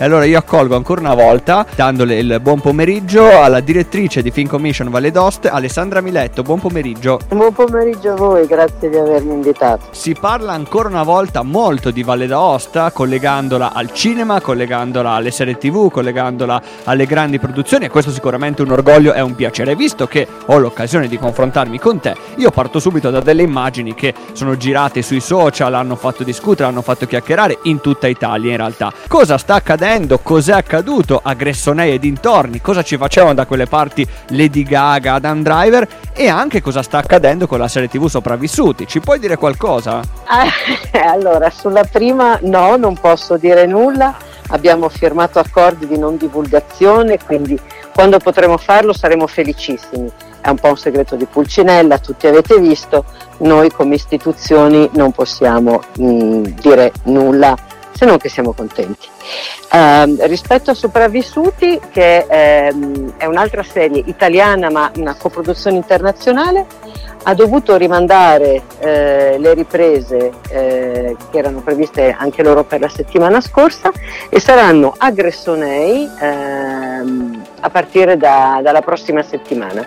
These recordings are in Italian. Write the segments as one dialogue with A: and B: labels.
A: E allora io accolgo ancora una volta, dandole il buon pomeriggio, alla direttrice di Film Commission Valle d'Ost, Alessandra Miletto. Buon pomeriggio.
B: Buon pomeriggio a voi, grazie di avermi invitato.
A: Si parla ancora una volta molto di Valle d'Aosta, collegandola al cinema, collegandola alle serie tv, collegandola alle grandi produzioni e questo sicuramente è un orgoglio e un piacere. Visto che ho l'occasione di confrontarmi con te, io parto subito da delle immagini che sono girate sui social, hanno fatto discutere, hanno fatto chiacchierare in tutta Italia in realtà. Cosa sta accadendo? Accadendo, cos'è accaduto a Gressonei e dintorni, cosa ci facevano da quelle parti Lady Gaga, Adam Driver e anche cosa sta accadendo con la serie TV Sopravvissuti. Ci puoi dire qualcosa?
B: Eh, allora, sulla prima no, non posso dire nulla. Abbiamo firmato accordi di non divulgazione, quindi quando potremo farlo saremo felicissimi. È un po' un segreto di Pulcinella, tutti avete visto, noi come istituzioni non possiamo mh, mm, dire nulla se non che siamo contenti. Uh, rispetto a Sopravvissuti, che ehm, è un'altra serie italiana ma una coproduzione internazionale, ha dovuto rimandare eh, le riprese eh, che erano previste anche loro per la settimana scorsa e saranno a Gressonei ehm, a partire da, dalla prossima settimana.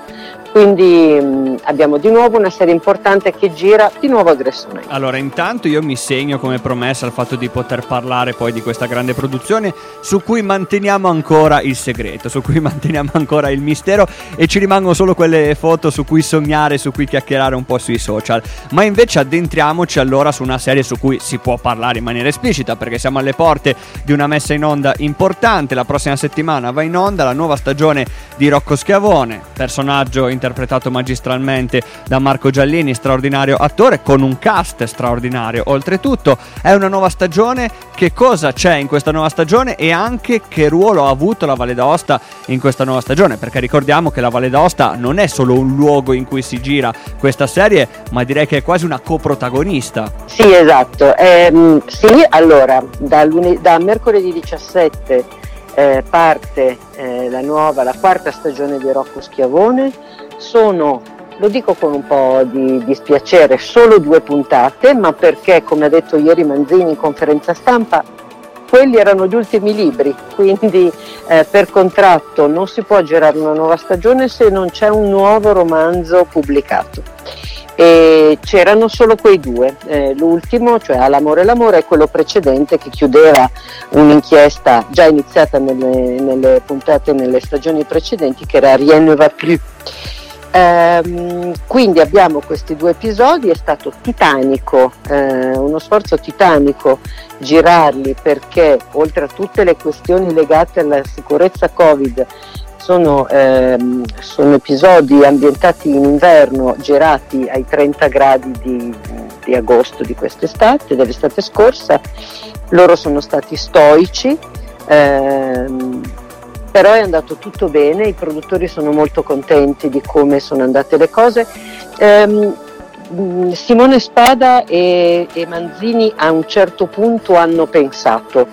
B: Quindi mh, abbiamo di nuovo una serie importante che gira di nuovo a Gressone.
A: Allora, intanto io mi segno come promessa il fatto di poter parlare poi di questa grande produzione su cui manteniamo ancora il segreto, su cui manteniamo ancora il mistero e ci rimangono solo quelle foto su cui sognare, su cui chiacchierare un po' sui social. Ma invece addentriamoci allora su una serie su cui si può parlare in maniera esplicita perché siamo alle porte di una messa in onda importante. La prossima settimana va in onda la nuova stagione di Rocco Schiavone, personaggio interessante interpretato magistralmente da Marco Giallini, straordinario attore, con un cast straordinario. Oltretutto è una nuova stagione, che cosa c'è in questa nuova stagione e anche che ruolo ha avuto la Valle d'Aosta in questa nuova stagione, perché ricordiamo che la Valle d'Aosta non è solo un luogo in cui si gira questa serie, ma direi che è quasi una coprotagonista.
B: Sì, esatto. Eh, sì, allora, da, lune- da mercoledì 17 eh, parte eh, la nuova, la quarta stagione di Rocco Schiavone sono, lo dico con un po' di dispiacere, solo due puntate, ma perché, come ha detto ieri Manzini in conferenza stampa, quelli erano gli ultimi libri, quindi eh, per contratto non si può girare una nuova stagione se non c'è un nuovo romanzo pubblicato. E c'erano solo quei due, eh, l'ultimo, cioè All'amore e l'amore, e quello precedente che chiudeva un'inchiesta già iniziata nelle, nelle puntate, nelle stagioni precedenti, che era Rien ne va plus Ehm, quindi abbiamo questi due episodi, è stato titanico, eh, uno sforzo titanico girarli perché oltre a tutte le questioni legate alla sicurezza Covid sono, ehm, sono episodi ambientati in inverno, girati ai 30 gradi di, di agosto di quest'estate, dell'estate scorsa, loro sono stati stoici. Ehm, però è andato tutto bene, i produttori sono molto contenti di come sono andate le cose. Um, Simone Spada e, e Manzini a un certo punto hanno pensato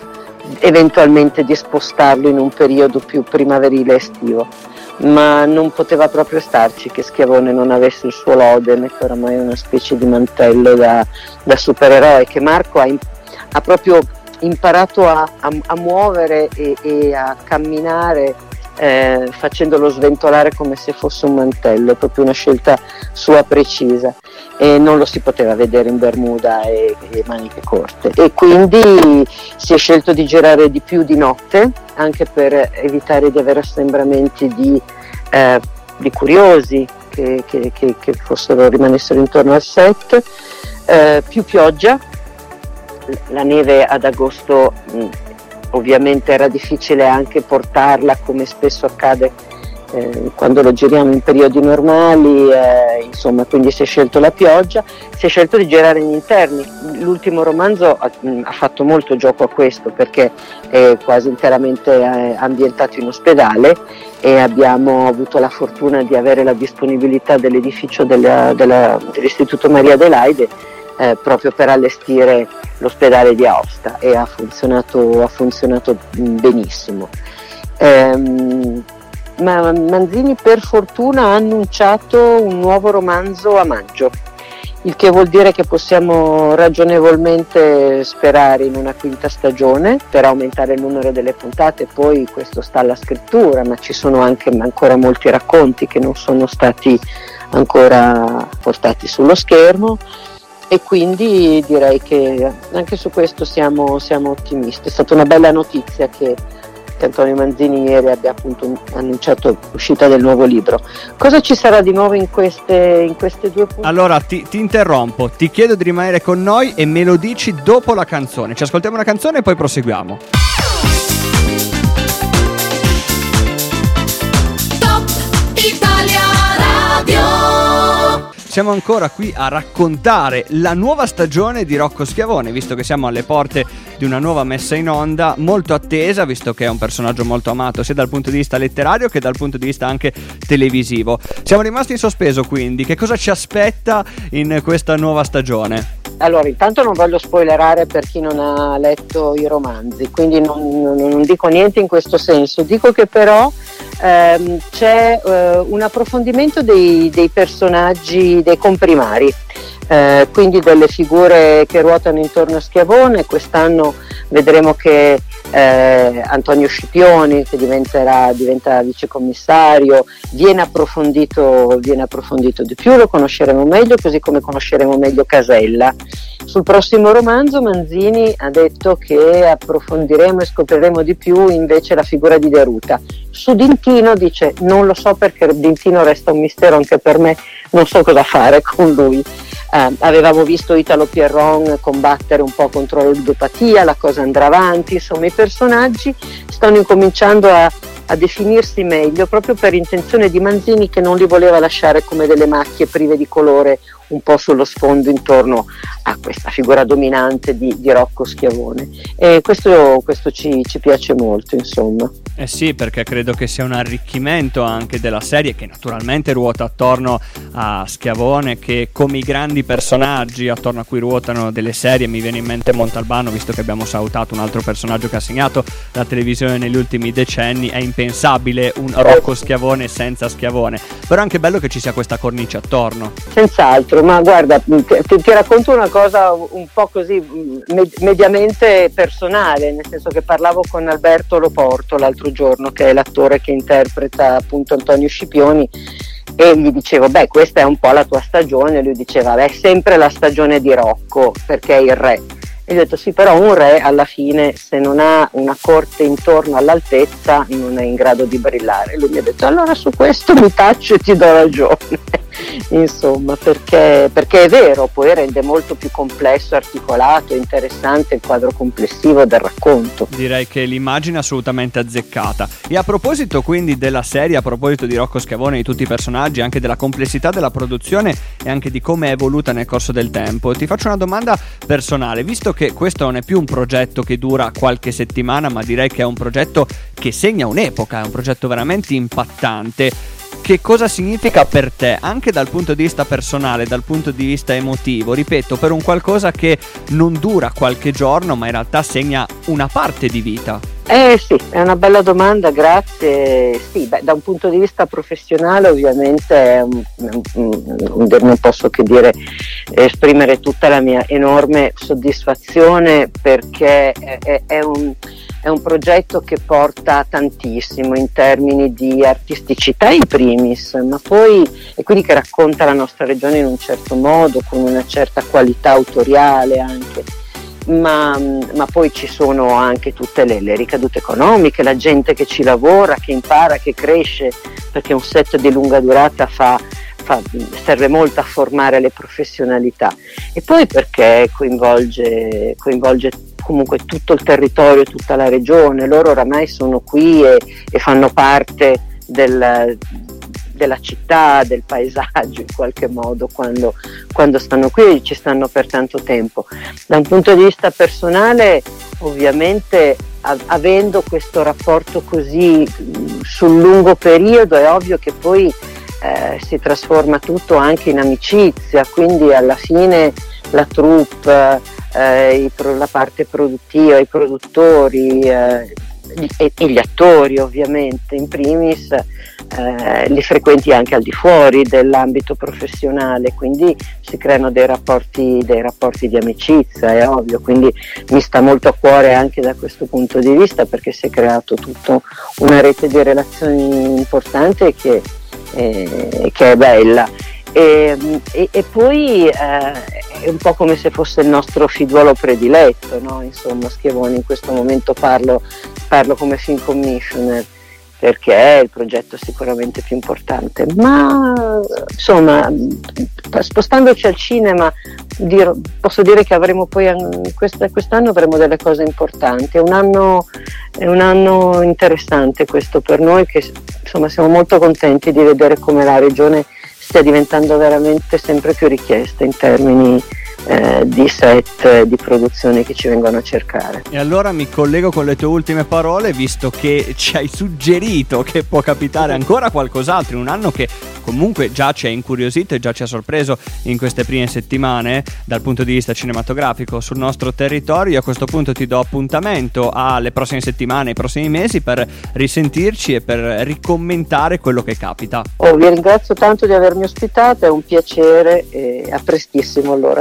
B: eventualmente di spostarlo in un periodo più primaverile estivo ma non poteva proprio starci che Schiavone non avesse il suo Loden, che oramai è una specie di mantello da, da supereroe, che Marco ha, ha proprio imparato a, a, a muovere e, e, a camminare eh, facendolo sventolare come se fosse un mantello, proprio una scelta sua precisa. E non lo si poteva vedere in Bermuda e, e maniche corte. E quindi si è scelto di girare di più di notte anche per evitare di avere assembramenti di, eh, di curiosi che, che, che, che, fossero, rimanessero intorno al set, eh, più pioggia la neve ad agosto mh, ovviamente era difficile anche portarla come spesso accade eh, quando lo giriamo in periodi normali, eh, insomma, quindi si è scelto la pioggia, si è scelto di girare in interni. L'ultimo romanzo ha, mh, ha fatto molto gioco a questo perché è quasi interamente eh, ambientato in ospedale e abbiamo avuto la fortuna di avere la disponibilità dell'edificio della, della, dell'Istituto Maria Adelaide eh, proprio per allestire l'ospedale di Aosta e ha funzionato, ha funzionato benissimo. Ehm, ma Manzini per fortuna ha annunciato un nuovo romanzo a maggio il che vuol dire che possiamo ragionevolmente sperare in una quinta stagione per aumentare il numero delle puntate, poi questo sta alla scrittura, ma ci sono anche ancora molti racconti che non sono stati ancora portati sullo schermo e quindi direi che anche su questo siamo, siamo ottimisti. È stata una bella notizia che che Antonio Manzini ieri abbia appunto annunciato l'uscita del nuovo libro. Cosa ci sarà di nuovo in queste, in queste due puntate?
A: Allora ti, ti, interrompo, ti chiedo di rimanere con noi e me lo dici dopo la canzone. Ci ascoltiamo una canzone e poi proseguiamo. Siamo ancora qui a raccontare la nuova stagione di Rocco Schiavone, visto che siamo alle porte di una nuova messa in onda molto attesa, visto che è un personaggio molto amato sia dal punto di vista letterario che dal punto di vista anche televisivo. Siamo rimasti in sospeso quindi, che cosa ci aspetta in questa nuova stagione?
B: Allora, intanto non voglio spoilerare per chi non ha letto i romanzi, quindi non, non, non dico niente in questo senso, dico che però ehm, c'è eh, un approfondimento dei, dei, personaggi, dei comprimari, eh, quindi delle figure che ruotano intorno a Schiavone. Quest'anno vedremo che eh, Antonio Scipioni, che diventerà, diventa vicecommissario, viene approfondito, viene approfondito di più, lo conosceremo meglio, così come conosceremo meglio Casella. Sul prossimo romanzo Manzini ha detto che approfondiremo e scopriremo di più invece la figura di Deruta. Su Dintino dice non lo so perché Dintino resta un mistero anche per me, non so cosa fare con lui. Eh, avevamo visto Italo Pierron combattere un po' contro la ludopatia, la cosa andrà avanti, insomma i personaggi stanno incominciando a, a definirsi meglio proprio per intenzione di Manzini che non li voleva lasciare come delle macchie prive di colore un po' sullo sfondo intorno a questa figura dominante di, di Rocco Schiavone. E questo, questo ci, ci, piace molto, insomma.
A: Eh sì, perché credo che sia un arricchimento anche della serie che naturalmente ruota attorno a Schiavone, che come i grandi personaggi attorno a cui ruotano delle serie, mi viene in mente Montalbano, visto che abbiamo salutato un altro personaggio che ha segnato la televisione negli ultimi decenni, è impensabile un Rocco Schiavone senza Schiavone. Però è anche bello che ci sia questa cornice attorno.
B: Senz'altro ma guarda, ti, ti, racconto una cosa un po' così med- mediamente personale, nel senso che parlavo con Alberto Loporto l'altro giorno, che è l'attore che interpreta appunto Antonio Scipioni, e gli dicevo, beh, questa è un po' la tua stagione, lui diceva, beh, è sempre la stagione di Rocco, perché è il re. E gli ho detto, sì, però un re alla fine, se non ha una corte intorno all'altezza, non è in grado di brillare. Lui mi ha detto, allora su questo mi taccio e ti do ragione insomma, perché, perché, è vero, poi rende molto più complesso, articolato, interessante il quadro complessivo del racconto.
A: Direi che l'immagine è assolutamente azzeccata. E a proposito quindi della serie, a proposito di Rocco Schiavone, di tutti i personaggi, anche della complessità della produzione e anche di come è evoluta nel corso del tempo, ti faccio una domanda personale, visto che questo non è più un progetto che dura qualche settimana, ma direi che è un progetto che segna un'epoca, è un progetto veramente impattante che cosa significa per te, anche dal punto di vista personale, dal punto di vista emotivo, ripeto, per un qualcosa che non dura qualche giorno, ma in realtà segna una parte di vita?
B: Eh sì, è una bella domanda, grazie. Sì, beh, da un punto di vista professionale ovviamente non posso che dire esprimere tutta la mia enorme soddisfazione perché è, è un è un progetto che porta tantissimo in termini di artisticità in primis, ma poi e quindi che racconta la nostra regione in un certo modo, con una certa qualità autoriale anche. Ma, ma poi ci sono anche tutte le, le, ricadute economiche, la gente che ci lavora, che impara, che cresce, perché un set di lunga durata fa, fa, serve molto a formare le professionalità. E poi perché coinvolge, coinvolge comunque tutto il territorio, tutta la regione, loro oramai sono qui e, e fanno parte del, della città, del paesaggio in qualche modo quando, quando stanno qui e ci stanno per tanto tempo. Da un punto di vista personale ovviamente avendo questo rapporto così sul lungo periodo è ovvio che poi eh, si trasforma tutto anche in amicizia, quindi alla fine la troupe, eh, la parte produttiva, i produttori eh, e, e, gli attori ovviamente in primis eh, li frequenti anche al di fuori dell'ambito professionale, quindi si creano dei rapporti, dei rapporti di amicizia, è ovvio, quindi mi sta molto a cuore anche da questo punto di vista perché si è creato tutta una rete di relazioni importante che, eh, che è bella. E, e, e poi eh, è un po' come se fosse il nostro figliuolo prediletto, no? insomma Schiavone in questo momento parlo, parlo come film commissioner perché è il progetto sicuramente più importante, ma insomma spostandoci al cinema dir, posso dire che avremo poi quest'anno avremo delle cose importanti, è un, anno, è un anno interessante questo per noi che insomma siamo molto contenti di vedere come la regione stia diventando veramente sempre più richiesta in termini eh, di set di produzione che ci vengono a cercare.
A: E allora mi collego con le tue ultime parole, visto che ci hai suggerito che può capitare ancora qualcos'altro in un anno che comunque già ci ha incuriosito e già ci ha sorpreso in queste prime settimane dal punto di vista cinematografico sul nostro territorio. A questo punto ti do appuntamento alle prossime settimane, ai prossimi mesi per risentirci e per ricommentare quello che capita.
B: Oh, vi ringrazio tanto di avermi ospitato, è un piacere e a prestissimo allora.